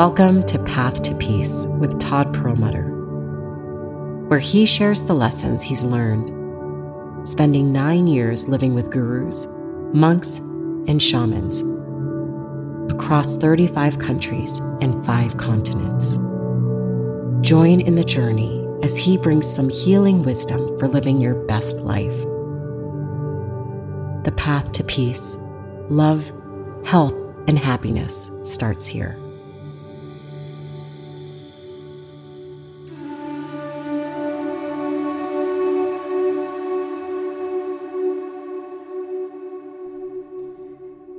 Welcome to Path to Peace with Todd Perelmuter, where he shares the lessons he's learned, spending nine years living with gurus, monks, and shamans across 35 countries and five continents. Join in the journey as he brings some healing wisdom for living your best life. The path to peace, love, health, and happiness starts here.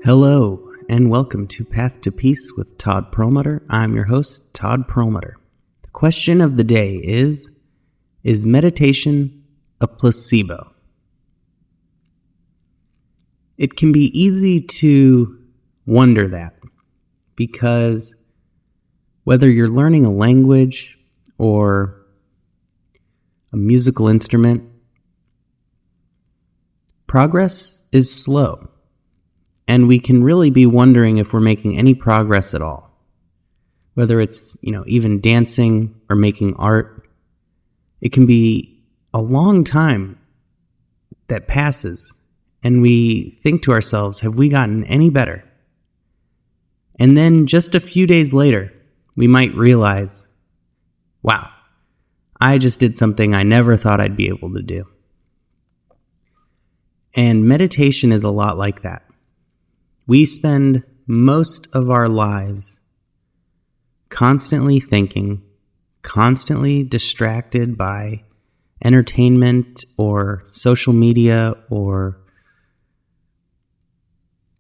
Hello, and welcome to Path to Peace with Todd Perelmuter. I'm your host, Todd Perelmuter. The question of the day is Is meditation a placebo? It can be easy to wonder that because whether you're learning a language or a musical instrument, progress is slow and we can really be wondering if we're making any progress at all. Whether it's, you know, even dancing or making art, it can be a long time that passes and we think to ourselves, have we gotten any better? And then just a few days later, we might realize, wow, I just did something I never thought I'd be able to do. And meditation is a lot like that. We spend most of our lives constantly thinking, constantly distracted by entertainment or social media or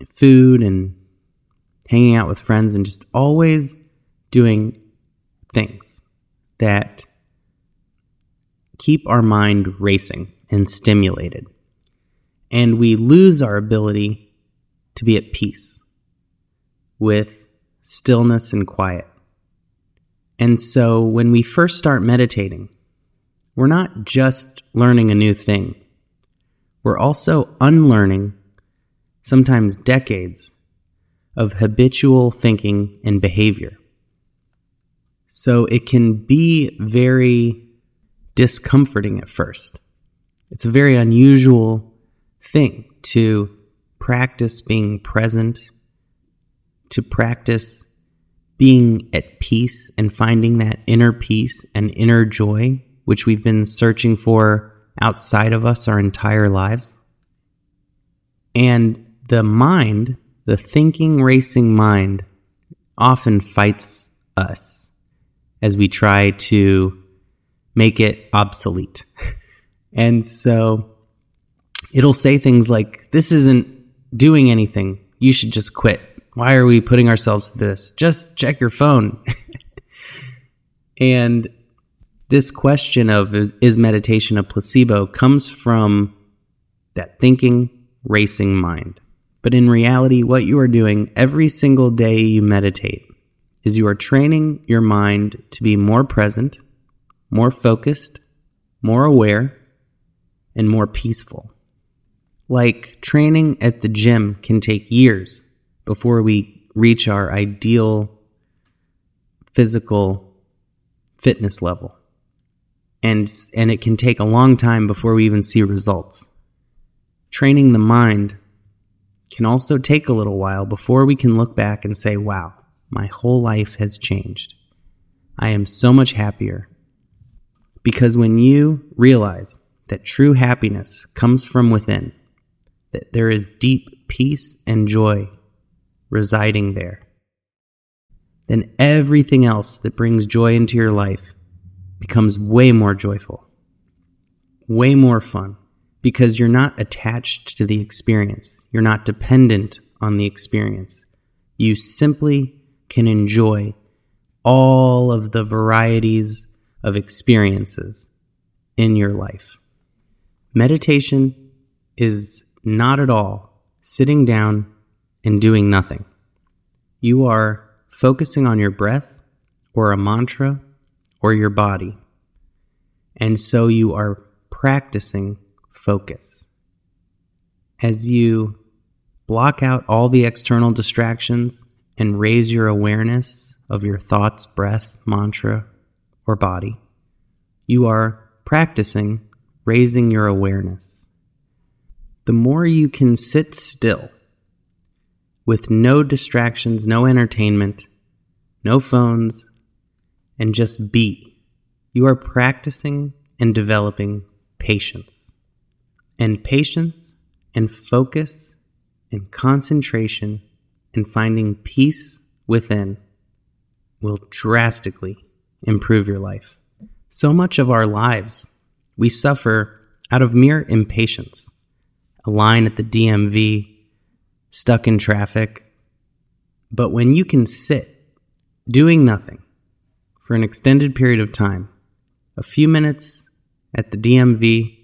food and hanging out with friends and just always doing things that keep our mind racing and stimulated. And we lose our ability to be at peace with stillness and quiet. And so when we first start meditating, we're not just learning a new thing, we're also unlearning sometimes decades of habitual thinking and behavior. So it can be very discomforting at first. It's a very unusual thing to practice being present, to practice being at peace and finding that inner peace and inner joy, which we've been searching for outside of us our entire lives. And the mind, the thinking, racing mind, often fights us as we try to make it obsolete. and so it'll say things like, This isn't doing anything. You should just quit. Why are we putting ourselves to this? Just check your phone. and this question of is, is, meditation a placebo comes from that thinking, racing mind. But in reality, what you are doing every single day you meditate is you are training your mind to be more present, more focused, more aware, and more peaceful. Like training at the gym can take years before we reach our ideal physical fitness level. And, and it can take a long time before we even see results. Training the mind can also take a little while before we can look back and say, wow, my whole life has changed. I am so much happier. Because when you realize that true happiness comes from within, that there is deep peace and joy residing there, then everything else that brings joy into your life becomes way more joyful, way more fun, because you're not attached to the experience. You're not dependent on the experience. You simply can enjoy all of the varieties of experiences in your life. Meditation is not at all sitting down and doing nothing. You are focusing on your breath or a mantra or your body. And so you are practicing focus. As you block out all the external distractions and raise your awareness of your thoughts, breath, mantra, or body. You are practicing raising your awareness. The more you can sit still with no distractions, no entertainment, no phones, and just be, you are practicing and developing patience. And patience and focus and concentration and finding peace within will drastically improve your life. So much of our lives, we suffer out of mere impatience. A line at the DMV, stuck in traffic. But when you can sit doing nothing for an extended period of time, a few minutes at the DMV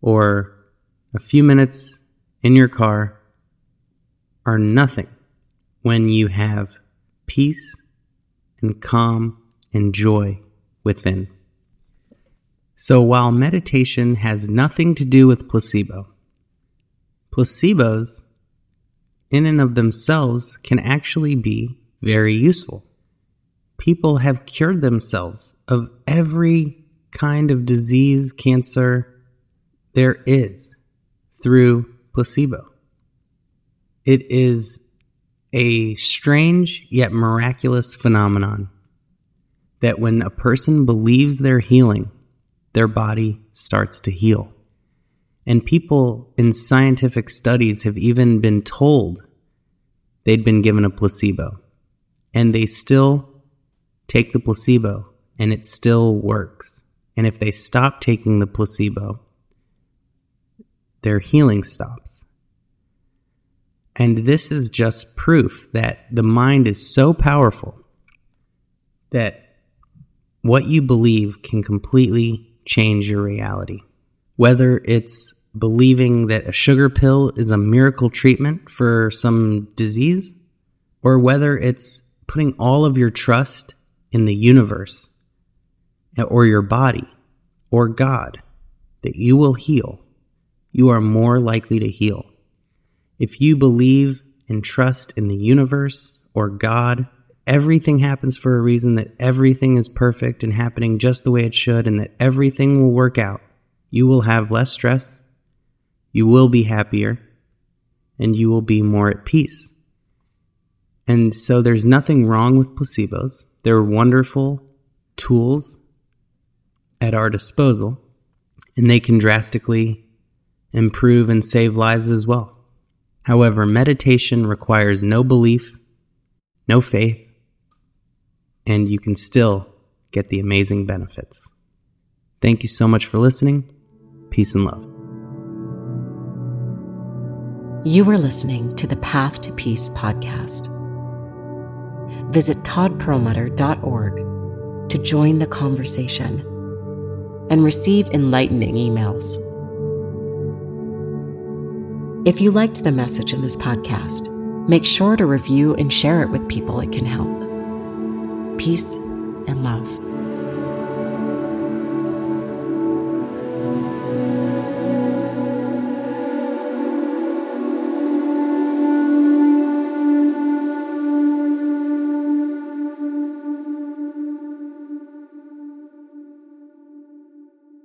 or a few minutes in your car are nothing when you have peace and calm and joy within. So while meditation has nothing to do with placebo, placebos in and of themselves can actually be very useful. People have cured themselves of every kind of disease, cancer there is through placebo. It is a strange yet miraculous phenomenon that when a person believes they're healing, their body starts to heal. And people in scientific studies have even been told they'd been given a placebo, and they still take the placebo, and it still works. And if they stop taking the placebo, their healing stops. And this is just proof that the mind is so powerful that what you believe can completely change your reality. Whether it's believing that a sugar pill is a miracle treatment for some disease, or whether it's putting all of your trust in the universe or your body or God that you will heal, you are more likely to heal. If you believe and trust in the universe or God, everything happens for a reason, that everything is perfect and happening just the way it should, and that everything will work out, you will have less stress, you will be happier, and you will be more at peace. And so there's nothing wrong with placebos. They're wonderful tools at our disposal, and they can drastically improve and save lives as well. However, meditation requires no belief, no faith, and you can still get the amazing benefits. Thank you so much for listening. Peace and love. You are listening to the Path to Peace podcast. Visit toddperelmuter.org to join the conversation and receive enlightening emails. If you liked the message in this podcast, make sure to review and share it with people it can help. Peace and love.